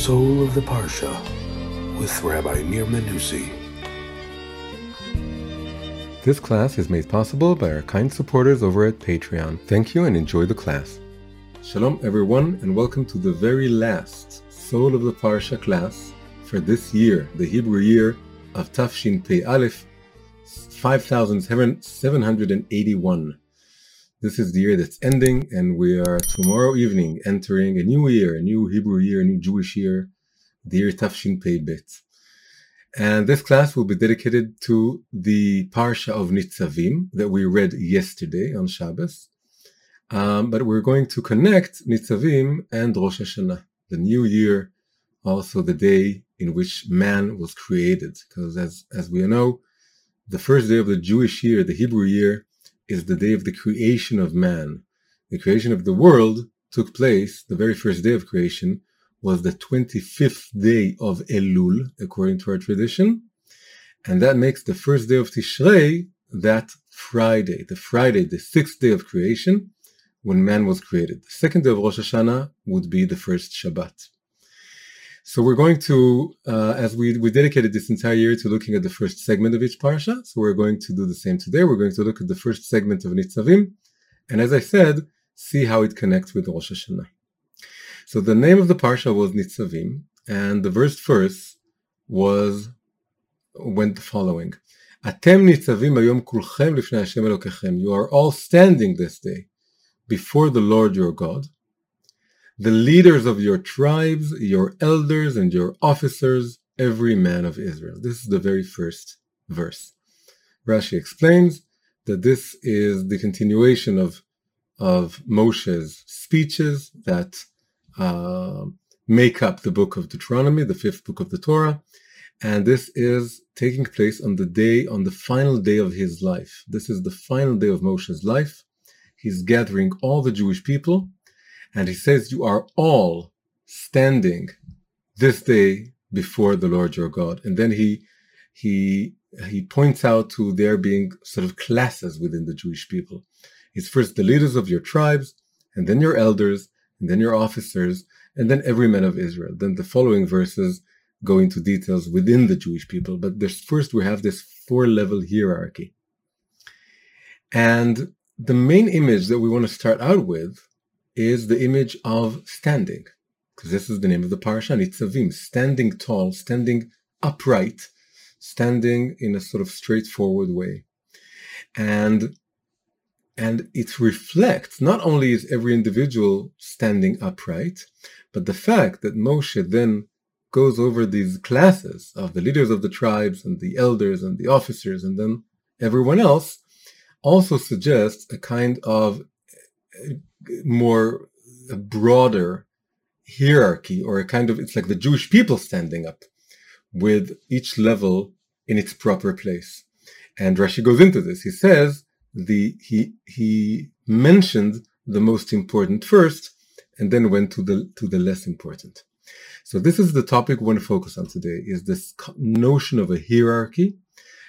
Soul of the Parsha with Rabbi Nir Menussi. This class is made possible by our kind supporters over at Patreon. Thank you and enjoy the class. Shalom everyone and welcome to the very last Soul of the Parsha class for this year, the Hebrew year of Tav Shin Pei Aleph 5781. This is the year that's ending, and we are tomorrow evening entering a new year, a new Hebrew year, a new Jewish year, the year Tav Shin Pei Bet. And this class will be dedicated to the Parsha of Nitzavim that we read yesterday on Shabbos. Um, but we're going to connect Nitzavim and Rosh Hashanah, the new year, also the day in which man was created. Because as, as we know, the first day of the Jewish year, the Hebrew year, is the day of the creation of man. The creation of the world took place, the very first day of creation, was the 25th day of Elul, according to our tradition. And that makes the first day of Tishrei that Friday, the Friday, the sixth day of creation, when man was created. The second day of Rosh Hashanah would be the first Shabbat. So we're going to, uh, as we, we dedicated this entire year to looking at the first segment of each parsha, so we're going to do the same today. We're going to look at the first segment of Nitzavim, and as I said, see how it connects with Rosh Hashanah. So the name of the parsha was Nitzavim, and the verse first was went the following: Atem nitzavim hayom kulchem lifnei Hashem Elokechem. You are all standing this day before the Lord your God, the leaders of your tribes, your elders, and your officers, every man of Israel. This is the very first verse. Rashi explains that this is the continuation of, of Moshe's speeches that uh, make up the book of Deuteronomy, the fifth book of the Torah. And this is taking place on the day, on the final day of his life. This is the final day of Moshe's life. He's gathering all the Jewish people and he says, You are all standing this day before the Lord your God. And then he he he points out to there being sort of classes within the Jewish people. It's first the leaders of your tribes, and then your elders, and then your officers, and then every man of Israel. Then the following verses go into details within the Jewish people. But there's first we have this four level hierarchy. And the main image that we want to start out with is the image of standing, because this is the name of the parasha, Nitzavim, standing tall, standing upright, standing in a sort of straightforward way. And and it reflects not only is every individual standing upright, but the fact that Moshe then goes over these classes of the leaders of the tribes and the elders and the officers and then everyone else also suggests a kind of more broader hierarchy or a kind of it's like the Jewish people standing up with each level in its proper place. And Rashi goes into this. He says the he he mentioned the most important first and then went to the to the less important. So this is the topic we want to focus on today is this notion of a hierarchy.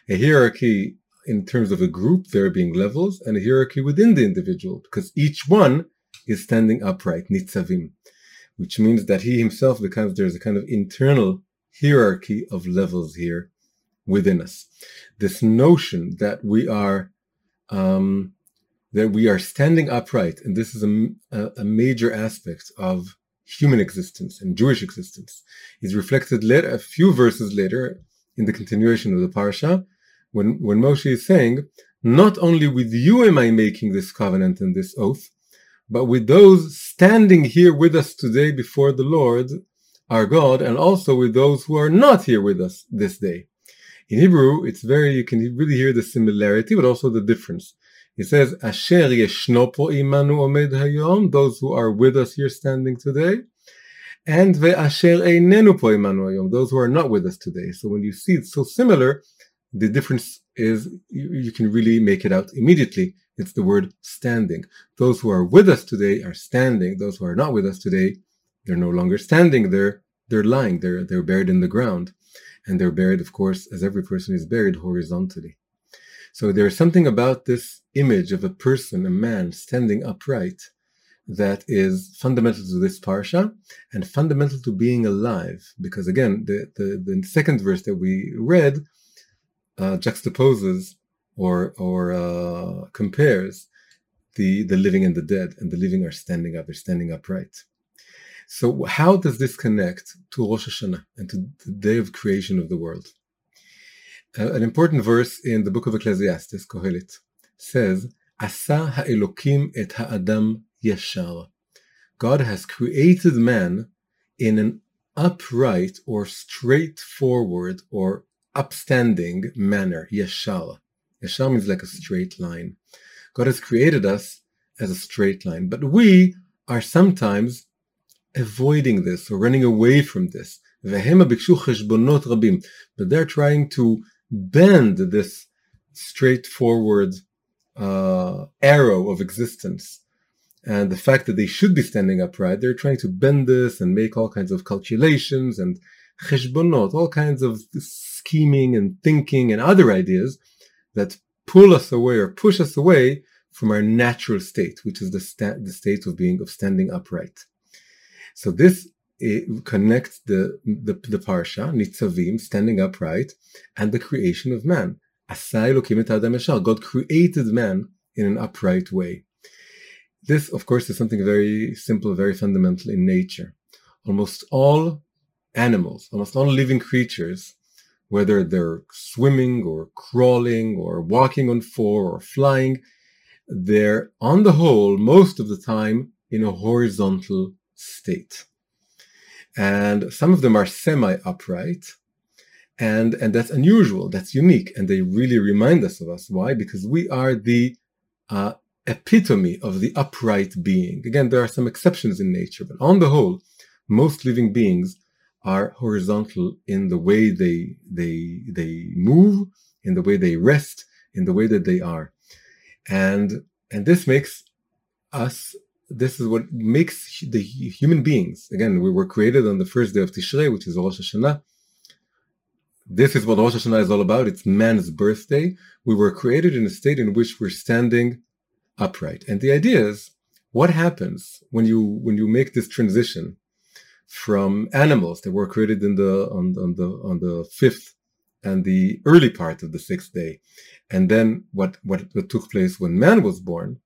A hierarchy in terms of a group, there being levels, and a hierarchy within the individual, because each one is standing upright, nitzavim, which means that he himself becomes, there's a kind of internal hierarchy of levels here within us. This notion that we are, um, that we are standing upright, and this is a, a major aspect of human existence and Jewish existence, is reflected later, a few verses later in the continuation of the parsha, when, when Moshe is saying, not only with you am I making this covenant and this oath, but with those standing here with us today before the Lord, our God, and also with those who are not here with us this day. In Hebrew, it's very, you can really hear the similarity, but also the difference. It says, Asher yeshno po imanu omed hayom, those who are with us here standing today, and ve'asher einenu po imanu hayom, those who are not with us today. So when you see it's so similar, the difference is you, you, can really make it out immediately. It's the word standing. Those who are with us today are standing. Those who are not with us today, they're no longer standing. They're they're lying. They're they're buried in the ground, and they're buried, of course, as every person is buried horizontally. So there's something about this image of a person, a man standing upright, that is fundamental to this parsha and fundamental to being alive. Because again, the, the, the second verse that we read uh, juxtaposes or or uh, compares the the living and the dead, and the living are standing up; they're standing upright. So, how does this connect to Rosh Hashanah and to the day of creation of the world? Uh, an important verse in the book of Ecclesiastes, Kohelet, says, "Asa ha'elokim et ha'adam yeshar." God has created man in an upright or straightforward or upstanding manner, yeshar. Yeshar means like a straight line. God has created us as a straight line, but we are sometimes avoiding this or running away from this. But they're trying to bend this straightforward uh, arrow of existence. And the fact that they should be standing upright, they're trying to bend this and make all kinds of calculations and cheshbonot, all kinds of scheming and thinking and other ideas that pull us away or push us away from our natural state, which is the, sta- the state of being of standing upright. So this connects the, the the parsha nitzavim, standing upright, and the creation of man. God created man in an upright way. This, of course, is something very simple, very fundamental in nature. Almost all animals, almost all living creatures whether they're swimming or crawling or walking on four or flying, they're on the whole, most of the time, in a horizontal state. And some of them are semi upright. And, and that's unusual, that's unique. And they really remind us of us. Why? Because we are the uh, epitome of the upright being. Again, there are some exceptions in nature, but on the whole, most living beings are horizontal in the way they they they move, in the way they rest, in the way that they are, and and this makes us. This is what makes the human beings. Again, we were created on the first day of Tishrei, which is Rosh Hashanah. This is what Rosh Hashanah is all about. It's man's birthday. We were created in a state in which we're standing upright. And the idea is, what happens when you when you make this transition from animals that were created in the on, on the on the fifth and the early part of the sixth day, and then what what, took place when man was born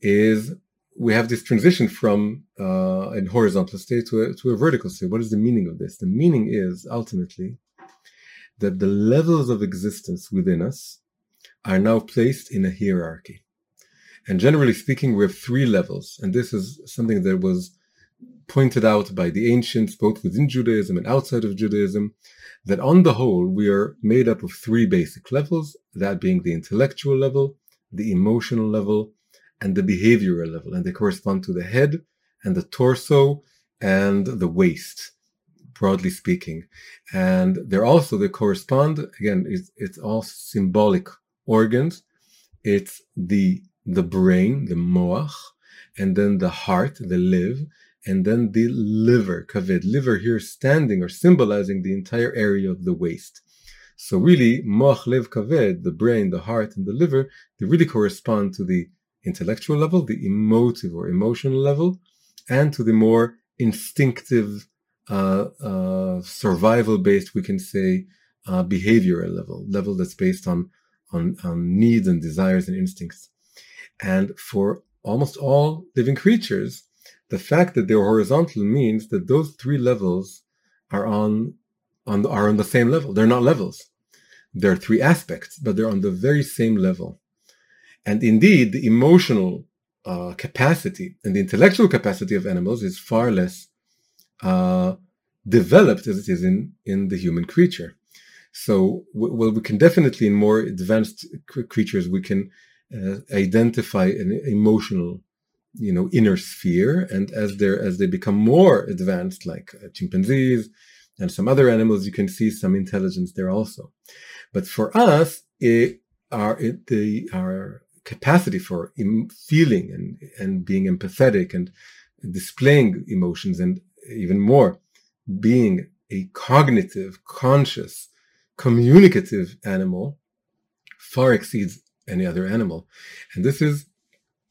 is we have this transition from uh, a horizontal state to a, to a vertical state. What is the meaning of this? The meaning is ultimately that the levels of existence within us are now placed in a hierarchy. And generally speaking, we have three levels. And this is something that was pointed out by the ancients, both within Judaism and outside of Judaism, that on the whole, we are made up of three basic levels, that being the intellectual level, the emotional level, and the behavioral level. And they correspond to the head and the torso and the waist, broadly speaking. And they're also, they correspond, again, it's, it's all symbolic organs. It's the, the brain, the moach, and then the heart, the lev, and then the liver, kaved. Liver here standing or symbolizing the entire area of the waist. So really, moach, lev, kaved, the brain, the heart, and the liver, they really correspond to the intellectual level, the emotive or emotional level, and to the more instinctive, uh, uh, survival-based, we can say, uh, behavioral level, level that's based on, on, on needs and desires and instincts. And for almost all living creatures, the fact that they're horizontal means that those three levels are on, on are on the same level. They're not levels. They're three aspects, but they're on the very same level. And indeed, the emotional uh, capacity and the intellectual capacity of animals is far less uh, developed as it is in, in the human creature. So, well, we can definitely, in more advanced creatures, we can uh, identify an emotional you know inner sphere and as they as they become more advanced like uh, chimpanzees and some other animals you can see some intelligence there also. But for us it, our it, the our capacity for feeling and and being empathetic and displaying emotions and even more being a cognitive conscious communicative animal far exceeds any other animal. And this is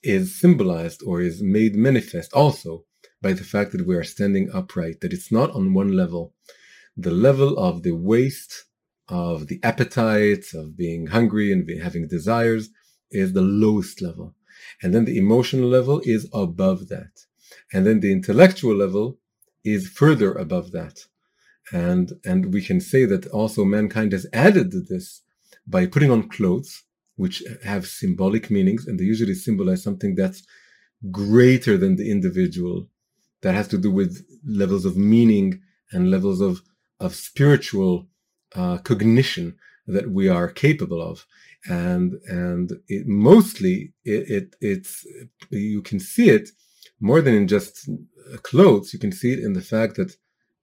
is symbolized or is made manifest also by the fact that we are standing upright, that it's not on one level. The level of the waist, of the appetites, of being hungry and having desires is the lowest level. And then the emotional level is above that. And then the intellectual level is further above that. And, and we can say that also mankind has added to this by putting on clothes, which have symbolic meanings, and they usually symbolize something that's greater than the individual, that has to do with levels of meaning and levels of, of spiritual uh, cognition that we are capable of. And, and it, mostly it, it, it's, you can see it more than in just clothes. You can see it in the fact that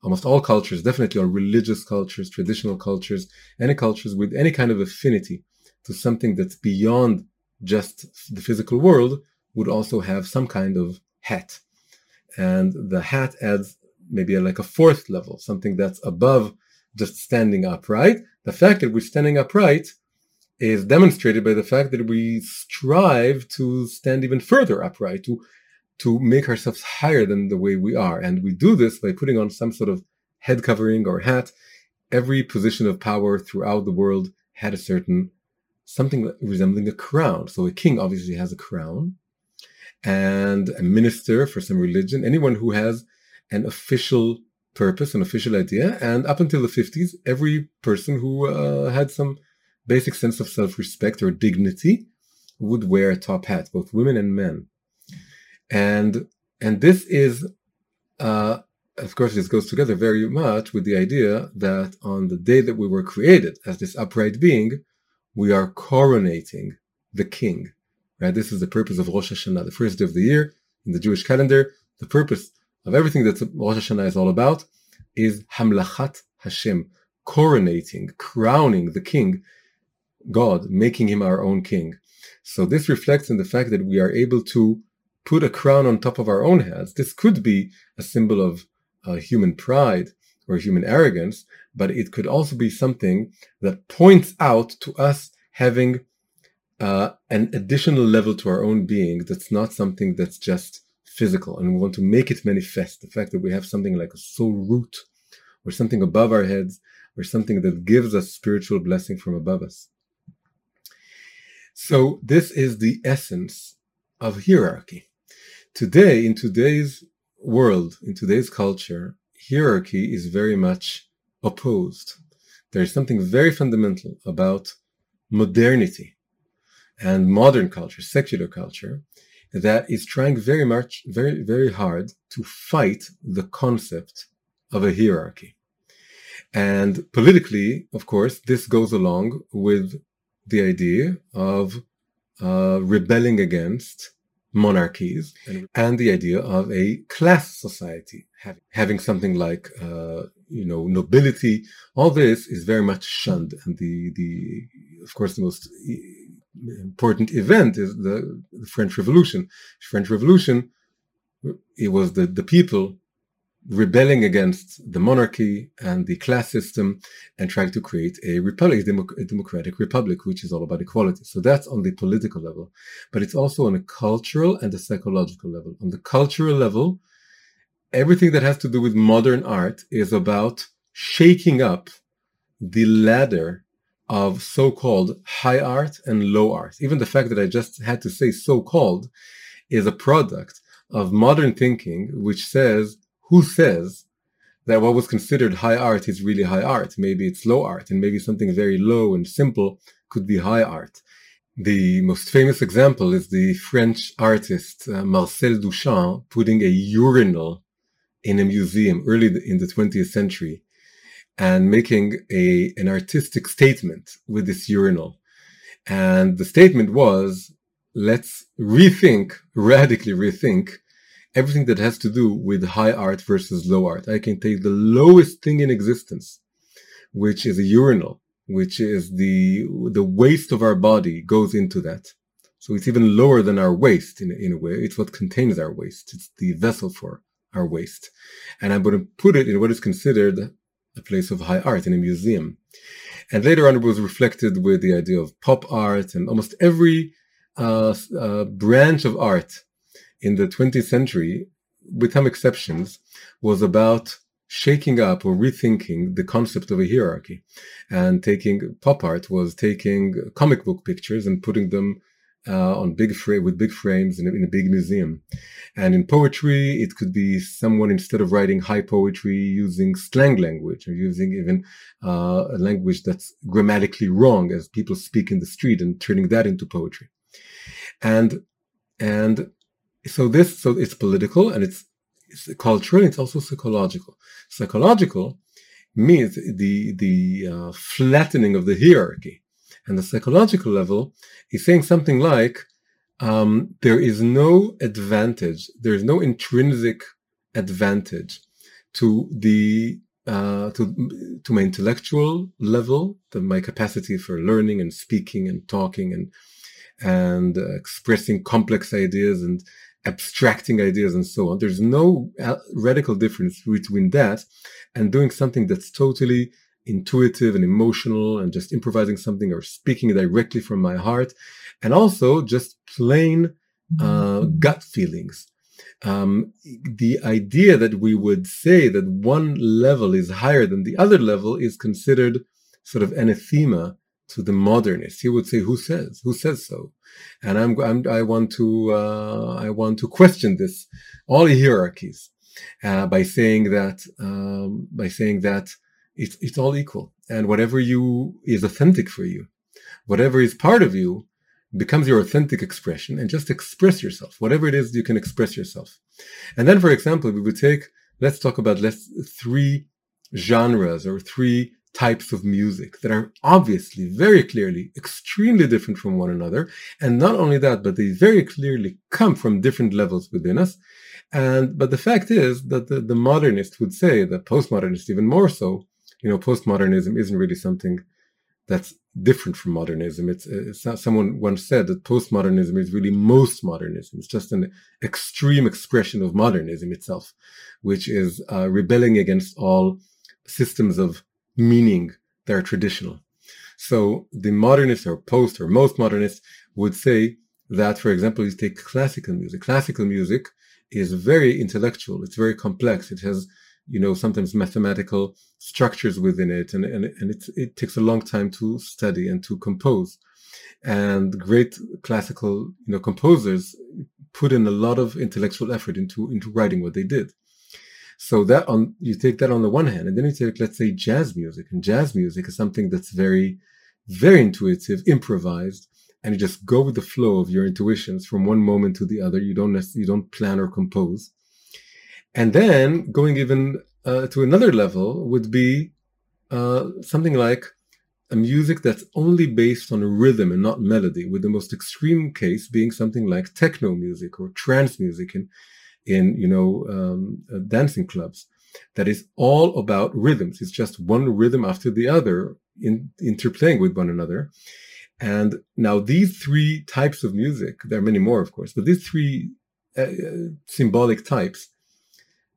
almost all cultures, definitely all religious cultures, traditional cultures, any cultures with any kind of affinity to something that's beyond just the physical world would also have some kind of hat. And the hat adds maybe a, like a fourth level, something that's above just standing upright. The fact that we're standing upright is demonstrated by the fact that we strive to stand even further upright, to to make ourselves higher than the way we are. And we do this by putting on some sort of head covering or hat. Every position of power throughout the world had a certain something resembling a crown. So a king obviously has a crown and a minister for some religion, anyone who has an official purpose, an official idea. And up until the 50s, every person who uh, had some basic sense of self respect or dignity would wear a top hat, both women and men and and this is uh, of course this goes together very much with the idea that on the day that we were created as this upright being we are coronating the king right? This is the purpose of rosh hashanah the first day of the year in the jewish calendar. The purpose of everything that rosh hashanah is all about is hamlachat hashem coronating crowning the king god making him our own king. So this reflects in the fact that we are able to put a crown on top of our own heads. This could be a symbol of uh, human pride or human arrogance, but it could also be something that points out to us having uh, an additional level to our own being that's not something that's just physical. And we want to make it manifest the fact that we have something like a soul root or something above our heads or something that gives us spiritual blessing from above us. So, this is the essence of hierarchy. Today, in today's world, in today's culture, hierarchy is very much opposed. There is something very fundamental about modernity and modern culture, secular culture, that is trying very much, very, very hard to fight the concept of a hierarchy. And politically, of course, this goes along with the idea of uh, rebelling against monarchies and the idea of a class society having, something like uh, you know nobility. All this is very much shunned and the the of course the most important event is the, the french revolution. French revolution it was the the people rebelling against the monarchy and the class system and trying to create a republic, a democratic republic, which is all about equality. So that's on the political level, but it's also on a cultural and a psychological level. On the cultural level, everything that has to do with modern art is about shaking up the ladder of so-called high art and low art. Even the fact that I just had to say so-called is a product of modern thinking, which says who says that what was considered high art is really high art? Maybe it's low art, and maybe something very low and simple could be high art. The most famous example is the French artist uh, Marcel Duchamp putting a urinal in a museum early in the 20th century and making a, an artistic statement with this urinal. And the statement was, let's rethink, radically rethink everything that has to do with high art versus low art. I can take the lowest thing in existence, which is a urinal, which is the the waste of our body goes into that. So it's even lower than our waste in, in a way. It's what contains our waste. It's the vessel for our waste. And I'm going to put it in what is considered a place of high art in a museum. And later on, it was reflected with the idea of pop art and almost every uh, uh, branch of art in the 20th century, with some exceptions, was about shaking up or rethinking the concept of a hierarchy and taking pop art was taking comic book pictures and putting them uh, on big frame with big frames in a, in a big museum. And in poetry, it could be someone instead of writing high poetry using slang language or using even uh, a language that's grammatically wrong as people speak in the street and turning that into poetry. And and so this so it's political and it's, it's cultural. It's also psychological. Psychological means the the uh, flattening of the hierarchy and the psychological level is saying something like, um, there is no advantage, there is no intrinsic advantage to the uh, to to my intellectual level, to my capacity for learning and speaking and talking and and uh, expressing complex ideas and abstracting ideas and so on. There's no uh, radical difference between that and doing something that's totally intuitive and emotional and just improvising something or speaking directly from my heart and also just plain uh, gut feelings um, the idea that we would say that one level is higher than the other level is considered sort of anathema to the modernist. He would say, "Who says? Who says so?" And I'm, I'm i want to uh, I want to question this all hierarchies uh, by saying that um, by saying that it's, it's all equal. And whatever you is authentic for you, whatever is part of you becomes your authentic expression and just express yourself. Whatever it is, you can express yourself. And then, for example, we would take, let's talk about let's three genres or three types of music that are obviously very clearly extremely different from one another. And not only that, but they very clearly come from different levels within us. And, but the fact is that the, the modernist would say, the postmodernist even more so, you know, postmodernism isn't really something that's different from modernism. It's, it's not, someone once said that postmodernism is really most modernism. It's just an extreme expression of modernism itself, which is uh, rebelling against all systems of meaning that are traditional. So the modernists or post or most modernists would say that, for example, you take classical music. Classical music is very intellectual. It's very complex. It has you know sometimes mathematical structures within it and, and, and it, it takes a long time to study and to compose and great classical you know composers put in a lot of intellectual effort into into writing what they did so that on you take that on the one hand and then you take let's say jazz music and jazz music is something that's very very intuitive improvised and you just go with the flow of your intuitions from one moment to the other. You don't you don't plan or compose. And then going even uh, to another level would be uh, something like a music that's only based on rhythm and not melody, with the most extreme case being something like techno music or trance music in, in you know, um, uh, dancing clubs. That is all about rhythms. It's just one rhythm after the other, in, interplaying with one another. And now these three types of music, there are many more, of course, but these three uh, uh symbolic types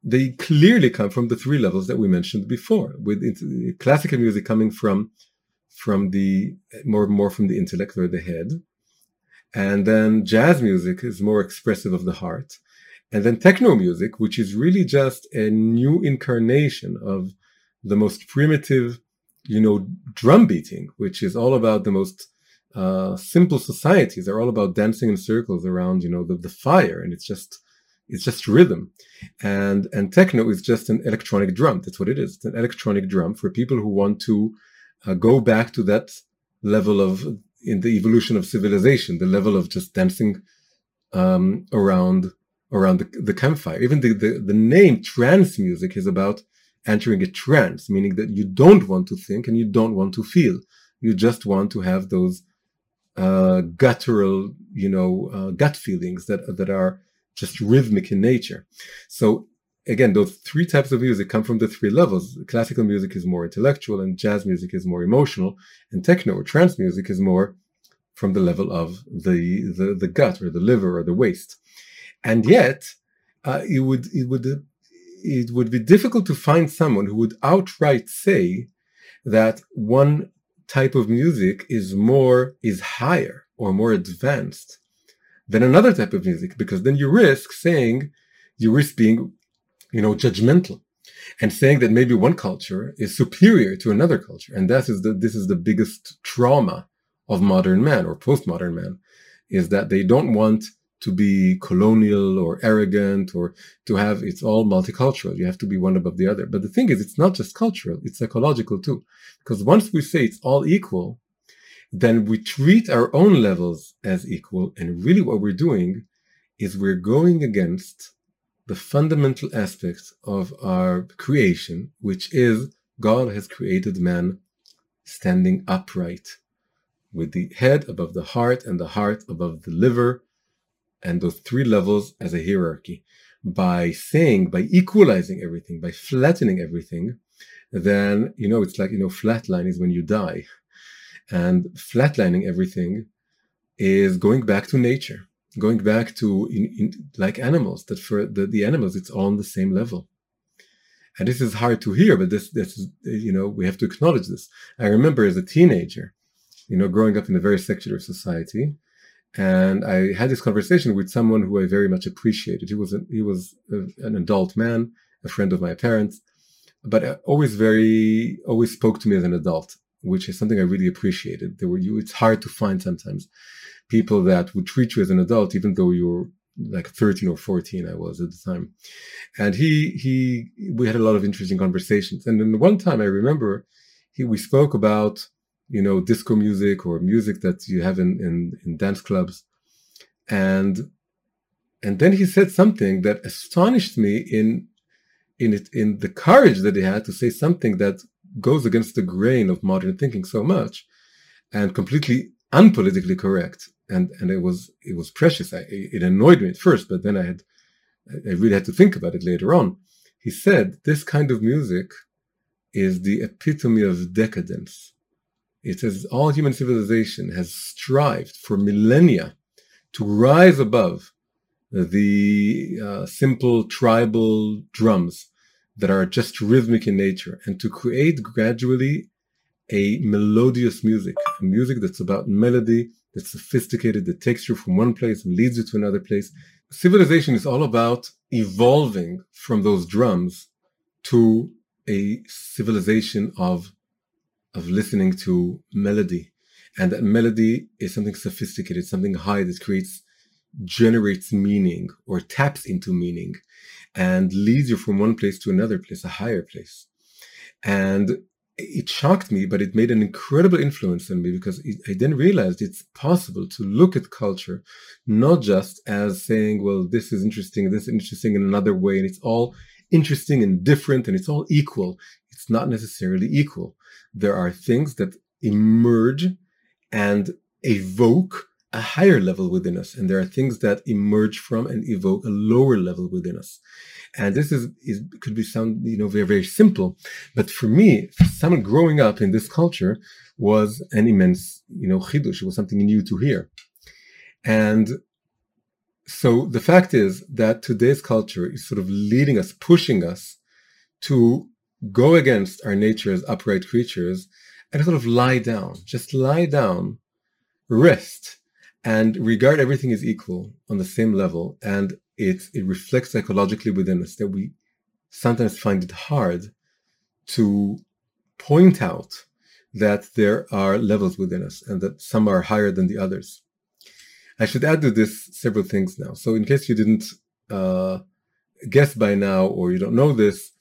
they clearly come from the three levels that we mentioned before, with classical music coming from from the more more from the intellect or the head, and then jazz music is more expressive of the heart, and then techno music, which is really just a new incarnation of the most primitive, you know, drum beating, which is all about the most uh, simple societies. They're all about dancing in circles around, you know, the, the fire, and it's just it's just rhythm. And and techno is just an electronic drum. That's what it is. It's an electronic drum for people who want to uh, go back to that level of in the evolution of civilization, the level of just dancing um, around around the, the campfire. Even the, the, the name trance music is about entering a trance, meaning that you don't want to think and you don't want to feel. You just want to have those uh, guttural, you know, uh, gut feelings that that are just rhythmic in nature. So again, those three types of music come from the three levels. Classical music is more intellectual and jazz music is more emotional and techno or trance music is more from the level of the, the, the gut or the liver or the waist. And yet, uh, it would, it would, it would be difficult to find someone who would outright say that one type of music is more, is higher or more advanced than another type of music because then you risk saying you risk being you know judgmental and saying that maybe one culture is superior to another culture. And that is the this is the biggest trauma of modern man or postmodern man is that they don't want to be colonial or arrogant or to have it's all multicultural. You have to be one above the other. But the thing is it's not just cultural it's psychological too. Because once we say it's all equal then we treat our own levels as equal. And really what we're doing is we're going against the fundamental aspects of our creation which is god has created man standing upright with the head above the heart and the heart above the liver and those three levels as a hierarchy. By saying, by equalizing everything, by flattening everything, then, you know, it's like, you know, flatline is when you die. And flatlining everything is going back to nature, going back to in, in, like animals, that for the, the animals, it's all on the same level. And this is hard to hear, but this, this is, you know, we have to acknowledge this. I remember as a teenager, you know, growing up in a very secular society, and I had this conversation with someone who I very much appreciated. He was a, he was a, an adult man, a friend of my parents, but uh, always very always spoke to me as an adult, which is something I really appreciated. There were you. It's hard to find sometimes people that would treat you as an adult, even though you're like 13 or 14 I was at the time. And he he we had a lot of interesting conversations. And then one time I remember he we spoke about you know, disco music or music that you have in, in, in dance clubs. And and then he said something that astonished me in in it in the courage that he had to say something that goes against the grain of modern thinking so much and completely unpolitically correct. And and it was it was precious. I, it annoyed me at first but then i had i really had to think about it later on. He said this kind of music is the epitome of decadence it says all human civilization has strived for millennia to rise above the uh, simple tribal drums that are just rhythmic in nature and to create gradually a melodious music, a music that's about melody, that's sophisticated, that takes you from one place and leads you to another place. Civilization is all about evolving from those drums to a civilization of of listening to melody. And that melody is something sophisticated, something high that creates, generates meaning or taps into meaning and leads you from one place to another place, a higher place. And it shocked me, but it made an incredible influence on me because it, I then realized it's possible to look at culture not just as saying, well, this is interesting, this is interesting in another way, and it's all interesting and different and it's all equal. It's not necessarily equal. There are things that emerge and evoke a higher level within us and there are things that emerge from and evoke a lower level within us. And this is, is could be sound you know very very simple but for me for someone growing up in this culture was an immense you know chidush. It was something new to hear. And so the fact is that today's culture is sort of leading us pushing us to go against our nature as upright creatures and sort of lie down, just lie down, rest, and regard everything as equal on the same level. And it, it reflects psychologically within us that we sometimes find it hard to point out that there are levels within us and that some are higher than the others. I should add to this several things now. So, in case you didn't uh, guess by now or you don't know this,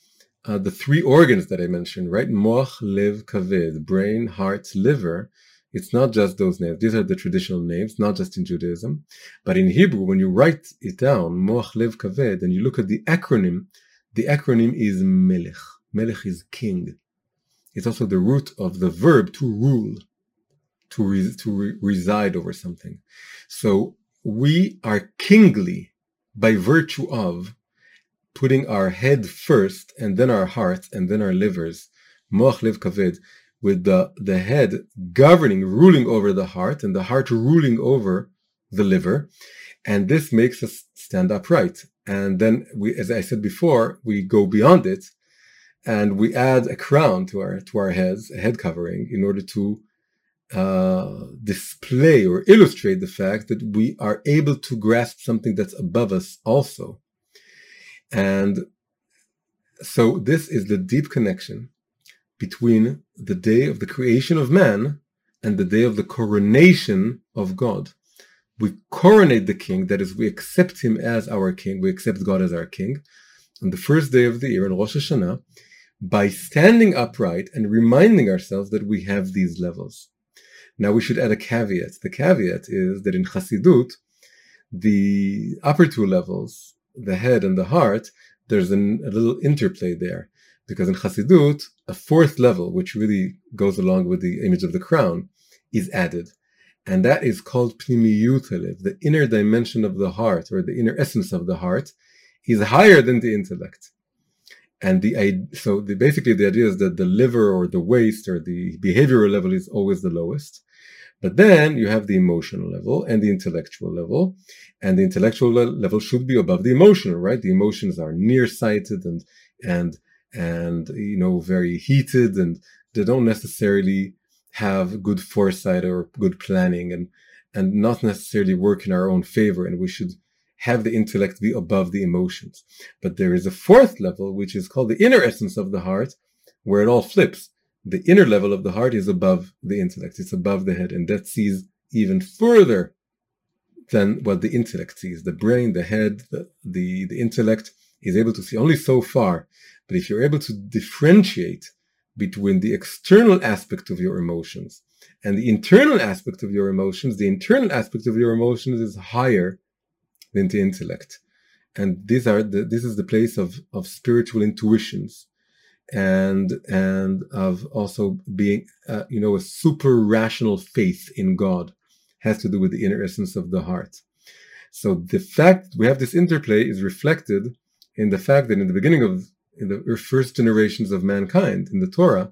uh, the three organs that I mentioned, right? Moach, lev, kaved, brain, heart, liver. It's not just those names. These are the traditional names, not just in Judaism. But in Hebrew, when you write it down, Moach, lev, kaved, and you look at the acronym, the acronym is Melech. Melech is king. It's also the root of the verb to rule, to, re- to re- reside over something. So we are kingly by virtue of putting our head first and then our heart and then our livers, moach lev kaved, with the, the head governing, ruling over the heart and the heart ruling over the liver. And this makes us stand upright. And then we, as I said before, we go beyond it and we add a crown to our, to our heads, a head covering in order to uh, display or illustrate the fact that we are able to grasp something that's above us also. And so this is the deep connection between the day of the creation of man and the day of the coronation of God. We coronate the king, that is, we accept him as our king, we accept God as our king on the first day of the year in Rosh Hashanah by standing upright and reminding ourselves that we have these levels. Now we should add a caveat. The caveat is that in Chassidut, the upper two levels, the head and the heart, there's an, a little interplay there. Because in Chassidut, a fourth level, which really goes along with the image of the crown, is added. And that is called Pnimiyut the inner dimension of the heart, or the inner essence of the heart, is higher than the intellect. And the so the, basically the idea is that the liver or the waist or the behavioral level is always the lowest, but then you have the emotional level and the intellectual level, and the intellectual level should be above the emotional, right? The emotions are nearsighted and and and you know very heated, and they don't necessarily have good foresight or good planning, and and not necessarily work in our own favor. And we should have the intellect be above the emotions. But there is a fourth level, which is called the inner essence of the heart, where it all flips. The inner level of the heart is above the intellect, it's above the head, and that sees even further than what the intellect sees. The brain, the head, the, the, the intellect is able to see only so far. But if you're able to differentiate between the external aspect of your emotions and the internal aspect of your emotions, the internal aspect of your emotions is higher than the intellect. And these are the, this is the place of, of spiritual intuitions and and of also being uh, you know a super rational faith in God has to do with the inner essence of the heart. So the fact we have this interplay is reflected in the fact that in the beginning of in the first generations of mankind in the Torah,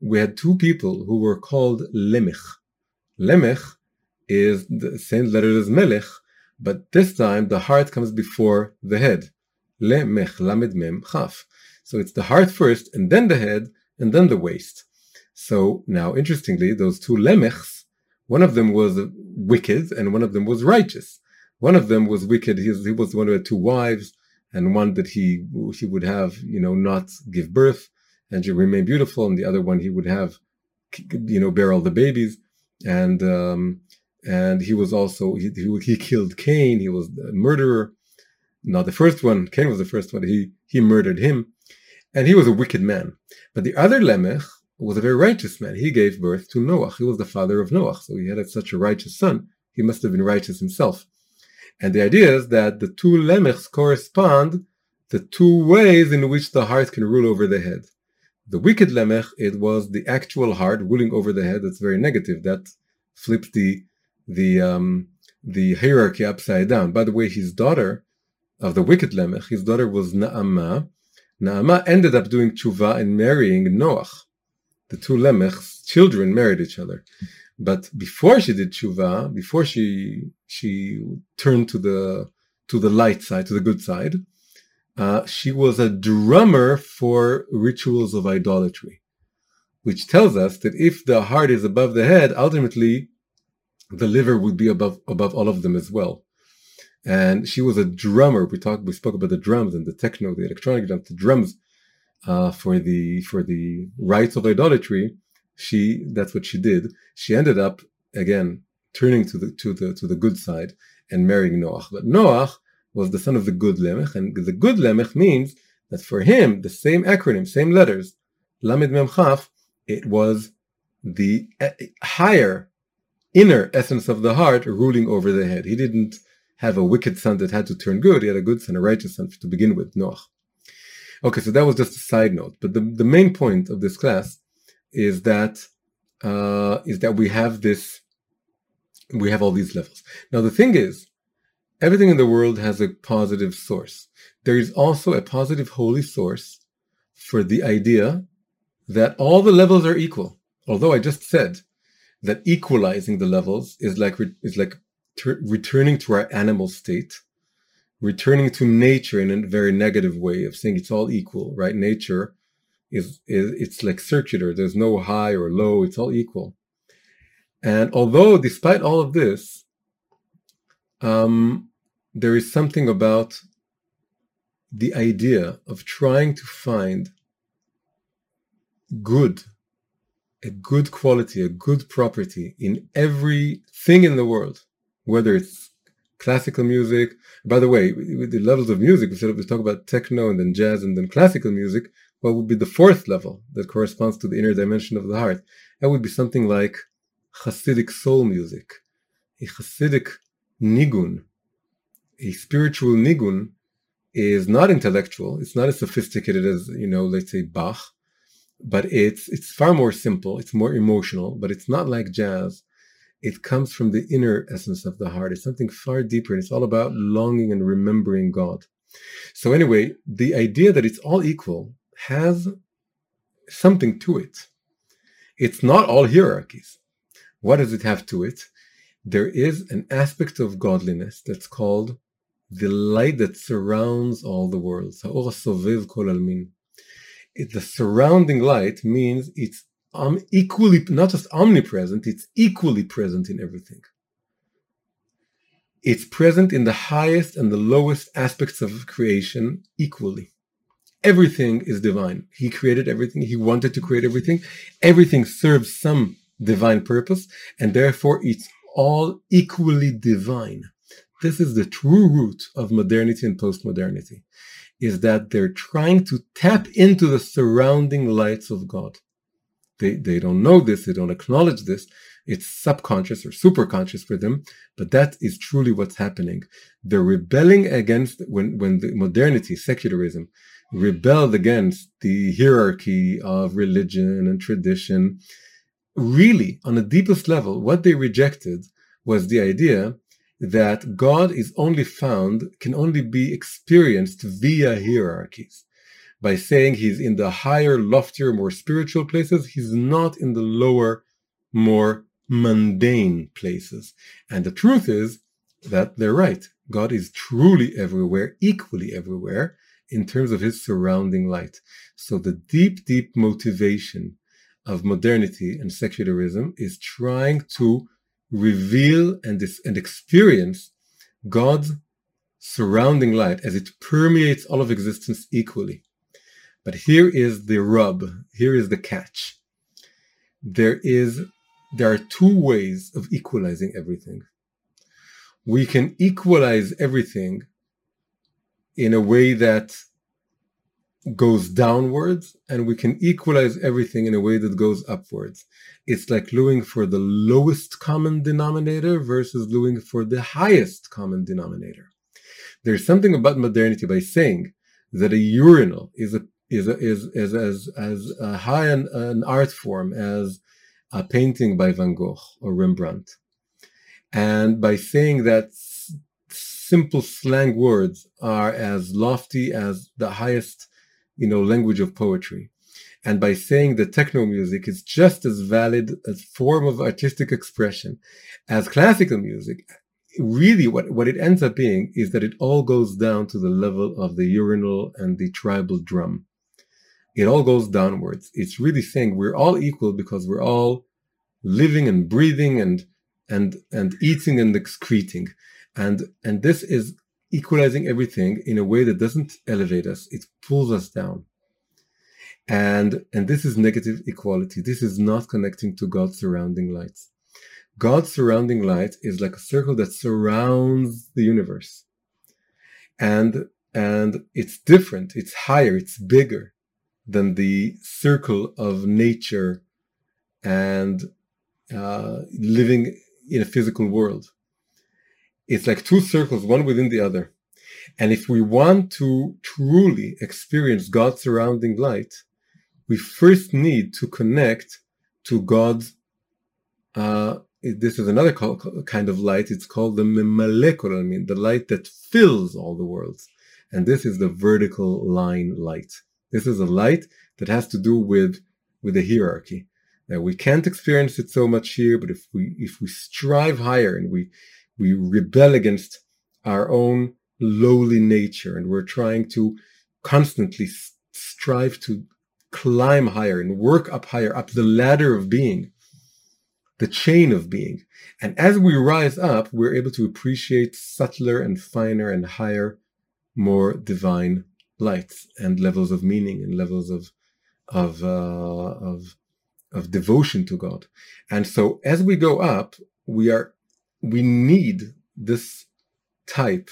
we had two people who were called Lemech. Lemech is the same letter as Melech, but this time the heart comes before the head. Lemech lamed mem chaf. So it's the heart first, and then the head, and then the waist. So now, interestingly, those two lemechs, one of them was wicked and one of them was righteous. One of them was wicked. He was, he was one who had two wives, and one that he he would have, you know, not give birth and she remain beautiful, and the other one he would have, you know, bear all the babies. And um, and he was also he, he, killed Cain. He was a murderer. Not the first one. Cain was the first one. He he murdered him, and he was a wicked man. But the other Lemech was a very righteous man. He gave birth to Noah. He was the father of Noah, so he had such a righteous son. He must have been righteous himself. And the idea is that the two Lemechs correspond the two ways in which the heart can rule over the head. The wicked Lemech, it was the actual heart ruling over the head. That's very negative. That flips the the um, the hierarchy upside down. By the way, his daughter of the wicked Lemech, his daughter was Naama. Naama ended up doing tshuva and marrying Noach. The two Lemech's children married each other. But before she did tshuva, before she she turned to the to the light side, to the good side, uh, she was a drummer for rituals of idolatry, which tells us that if the heart is above the head, ultimately the liver would be above above all of them as well. And she was a drummer. We talked, we spoke about the drums and the techno, the electronic drums, the drums uh, for the for the rites of idolatry. She that's what she did. She ended up again turning to the to the to the good side and marrying Noach. But Noach was the son of the good Lemech, and the good Lemech means that for him the same acronym, same letters, Lamed Mem Chaf, it was the uh, higher inner essence of the heart ruling over the head. He didn't have a wicked son that had to turn good. He had a good son, a righteous son to begin with, Noach. Okay, so that was just a side note. But the, the main point of this class is that uh, is that we have this, we have all these levels. Now the thing is, everything in the world has a positive source. There is also a positive holy source for the idea that all the levels are equal. Although I just said that equalizing the levels is like is like returning to our animal state, returning to nature in a very negative way of saying it's all equal, right? Nature is is it's like circular. There's no high or low. It's all equal. And although, despite all of this, um, there is something about the idea of trying to find good, a good quality, a good property in everything in the world, whether it's classical music. By the way, with the levels of music, instead of we talk about techno and then jazz and then classical music, what would be the fourth level that corresponds to the inner dimension of the heart? That would be something like Hasidic soul music, a Hasidic nigun, a spiritual nigun is not intellectual. It's not as sophisticated as, you know, let's say Bach, but it's, it's far more simple. It's more emotional, but it's not like jazz. It comes from the inner essence of the heart. It's something far deeper. And it's all about longing and remembering God. So anyway, the idea that it's all equal has something to it. It's not all hierarchies. What does it have to it? There is an aspect of godliness that's called the light that surrounds all the world. It, the surrounding light means it's um, equally, not just omnipresent, it's equally present in everything. It's present in the highest and the lowest aspects of creation equally. Everything is divine. He created everything. He wanted to create everything. Everything serves some divine purpose, and therefore it's all equally divine this is the true root of modernity and postmodernity, is that they're trying to tap into the surrounding lights of God. They, they don't know this, they don't acknowledge this. It's subconscious or superconscious for them, but that is truly what's happening. They're rebelling against when, when the modernity, secularism, rebelled against the hierarchy of religion and tradition. Really, on the deepest level, what they rejected was the idea that God is only found, can only be experienced via hierarchies. By saying he's in the higher, loftier, more spiritual places, he's not in the lower, more mundane places. And the truth is that they're right. God is truly everywhere, equally everywhere, in terms of his surrounding light. So the deep, deep motivation of modernity and secularism is trying to reveal and, this, and experience God's surrounding light as it permeates all of existence equally. But here is the rub, here is the catch. There is there are two ways of equalizing everything. We can equalize everything in a way that goes downwards and we can equalize everything in a way that goes upwards. It's like looking for the lowest common denominator versus looking for the highest common denominator. There's something about modernity by saying that a urinal is a is is, is as as uh, high an, an art form as a painting by Van Gogh or Rembrandt, and by saying that simple slang words are as lofty as the highest you know, language of poetry. And by saying that techno music is just as valid a form of artistic expression as classical music, really what, what it ends up being is that it all goes down to the level of the urinal and the tribal drum. It all goes downwards. It's really saying we're all equal because we're all living and breathing and and and eating and excreting. And and this is equalizing everything in a way that doesn't elevate us, it pulls us down. And, and this is negative equality. This is not connecting to God's surrounding lights. God's surrounding light is like a circle that surrounds the universe. And, and it's different, it's higher, it's bigger than the circle of nature and uh, living in a physical world it's like two circles, one within the other. And if we want to truly experience God's surrounding light, we first need to connect to God's. Uh, this is another kind of light. It's called the molecular, I mean, the light that fills all the worlds. And this is the vertical line light. This is a light that has to do with with the hierarchy. Now we can't experience it so much here, but if we if we strive higher and we we rebel against our own lowly nature and we're trying to constantly strive to climb higher and work up higher up the ladder of being the chain of being. And as we rise up, we're able to appreciate subtler and finer and higher, more divine lights and levels of meaning and levels of of uh, of of devotion to God. And so as we go up, we are we need this type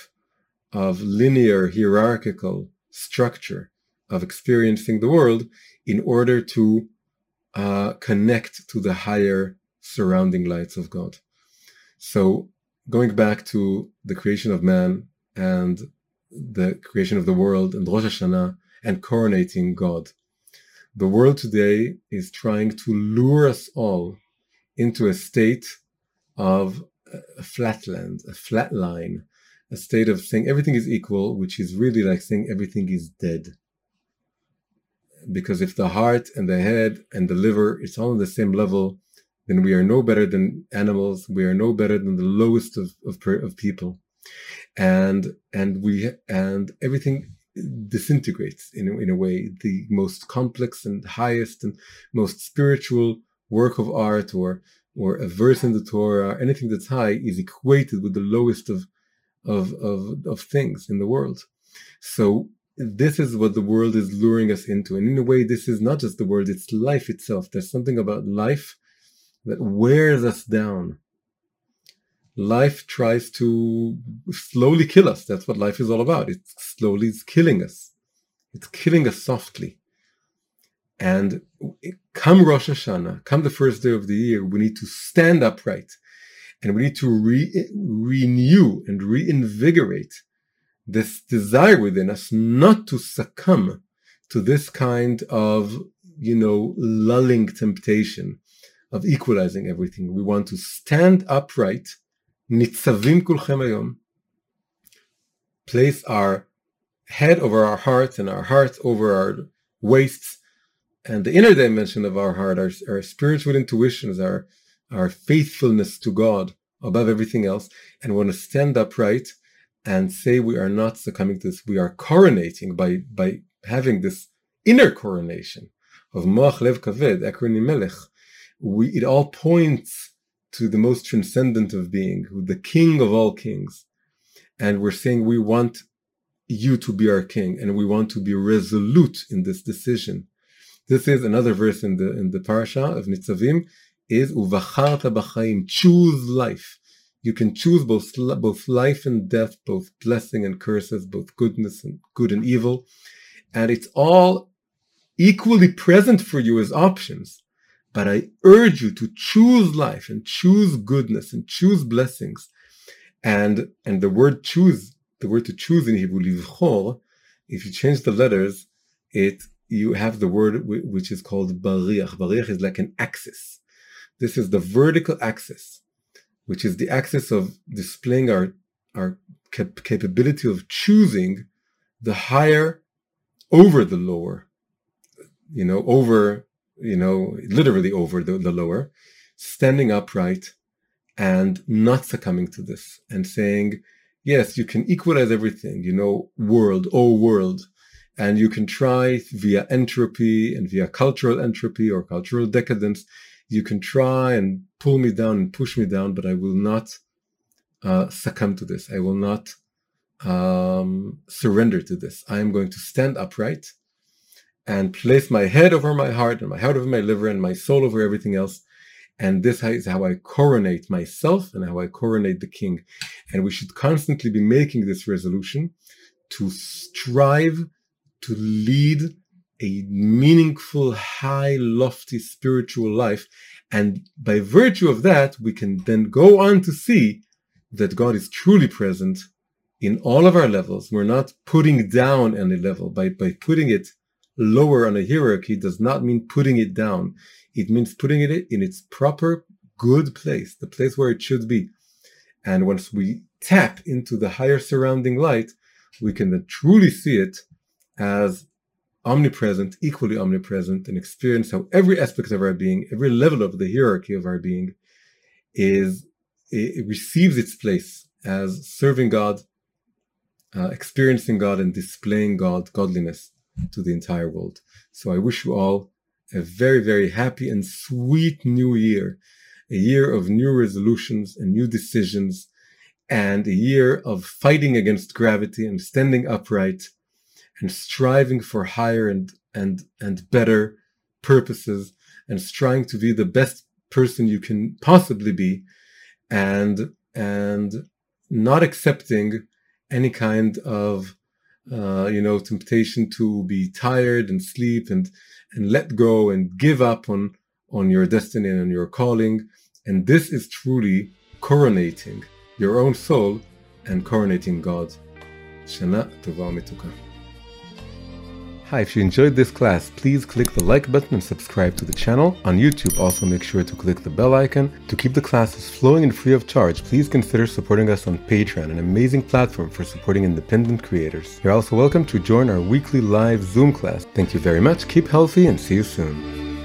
of linear hierarchical structure of experiencing the world in order to uh, connect to the higher surrounding lights of God. So, going back to the creation of man and the creation of the world and Rosh Hashanah and coronating God, the world today is trying to lure us all into a state of a flatland, a flat line, a state of saying everything is equal, which is really like saying everything is dead. Because if the heart and the head and the liver it's all on the same level, then we are no better than animals. We are no better than the lowest of, of, of people. And and we and everything disintegrates in, in a way. The most complex and highest and most spiritual work of art or or a verse in the Torah, anything that's high is equated with the lowest of of, of, of things in the world. So this is what the world is luring us into. And in a way, this is not just the world, it's life itself. There's something about life that wears us down. Life tries to slowly kill us. That's what life is all about. It slowly is killing us. It's killing us softly. And come Rosh Hashanah, come the first day of the year, we need to stand upright and we need to re- renew and reinvigorate this desire within us not to succumb to this kind of, you know, lulling temptation of equalizing everything. We want to stand upright, nitzavim kulchem hayom, place our head over our hearts and our hearts over our waists, and the inner dimension of our heart, our, our spiritual intuitions, our our faithfulness to God above everything else, and want to stand upright and say we are not succumbing to this. We are coronating by by having this inner coronation of Moach Lev Kaved, Ekroni Melech. We, it all points to the most transcendent of being, the king of all kings. And we're saying we want you to be our king, and we want to be resolute in this decision. This is another verse in the in the parasha of Nitzavim is uvacharta b'chaim, choose life. You can choose both both life and death, both blessing and curses, both goodness and good and evil, and it's all equally present for you as options. But I urge you to choose life and choose goodness and choose blessings. And and the word choose, the word to choose in Hebrew, livchor, if you change the letters, it you have the word which is called bariach. Bariach is like an axis. This is the vertical axis, which is the axis of displaying our, our cap- capability of choosing the higher over the lower, you know, over, you know, literally over the, the lower, standing upright and not succumbing to this and saying, yes, you can equalize everything, you know, world, oh world. And you can try via entropy and via cultural entropy or cultural decadence you can try and pull me down and push me down, but I will not uh, succumb to this. I will not um, surrender to this. I am going to stand upright and place my head over my heart and my heart over my liver and my soul over everything else. And this is how I coronate myself and how I coronate the king. And we should constantly be making this resolution to strive to lead a meaningful, high, lofty spiritual life. And by virtue of that, we can then go on to see that God is truly present in all of our levels. We're not putting down any level. By, by putting it lower on a hierarchy does not mean putting it down. It means putting it in its proper, good place, the place where it should be. And once we tap into the higher surrounding light, we can then truly see it as omnipresent, equally omnipresent, and experience how every aspect of our being, every level of the hierarchy of our being, is it receives its place as serving God, uh, experiencing God, and displaying God, godliness to the entire world. So I wish you all a very, very happy and sweet new year, a year of new resolutions and new decisions, and a year of fighting against gravity and standing upright and striving for higher and and and better purposes and striving to be the best person you can possibly be and and not accepting any kind of uh, you know temptation to be tired and sleep and and let go and give up on on your destiny and on your calling and this is truly coronating your own soul and coronating God. Shana Tova Mituka. Hi, if you enjoyed this class, please click the like button and subscribe to the channel. On YouTube, also make sure to click the bell icon. To keep the classes flowing and free of charge, please consider supporting us on Patreon, an amazing platform for supporting independent creators. You're also welcome to join our weekly live Zoom class. Thank you very much, keep healthy, and see you soon.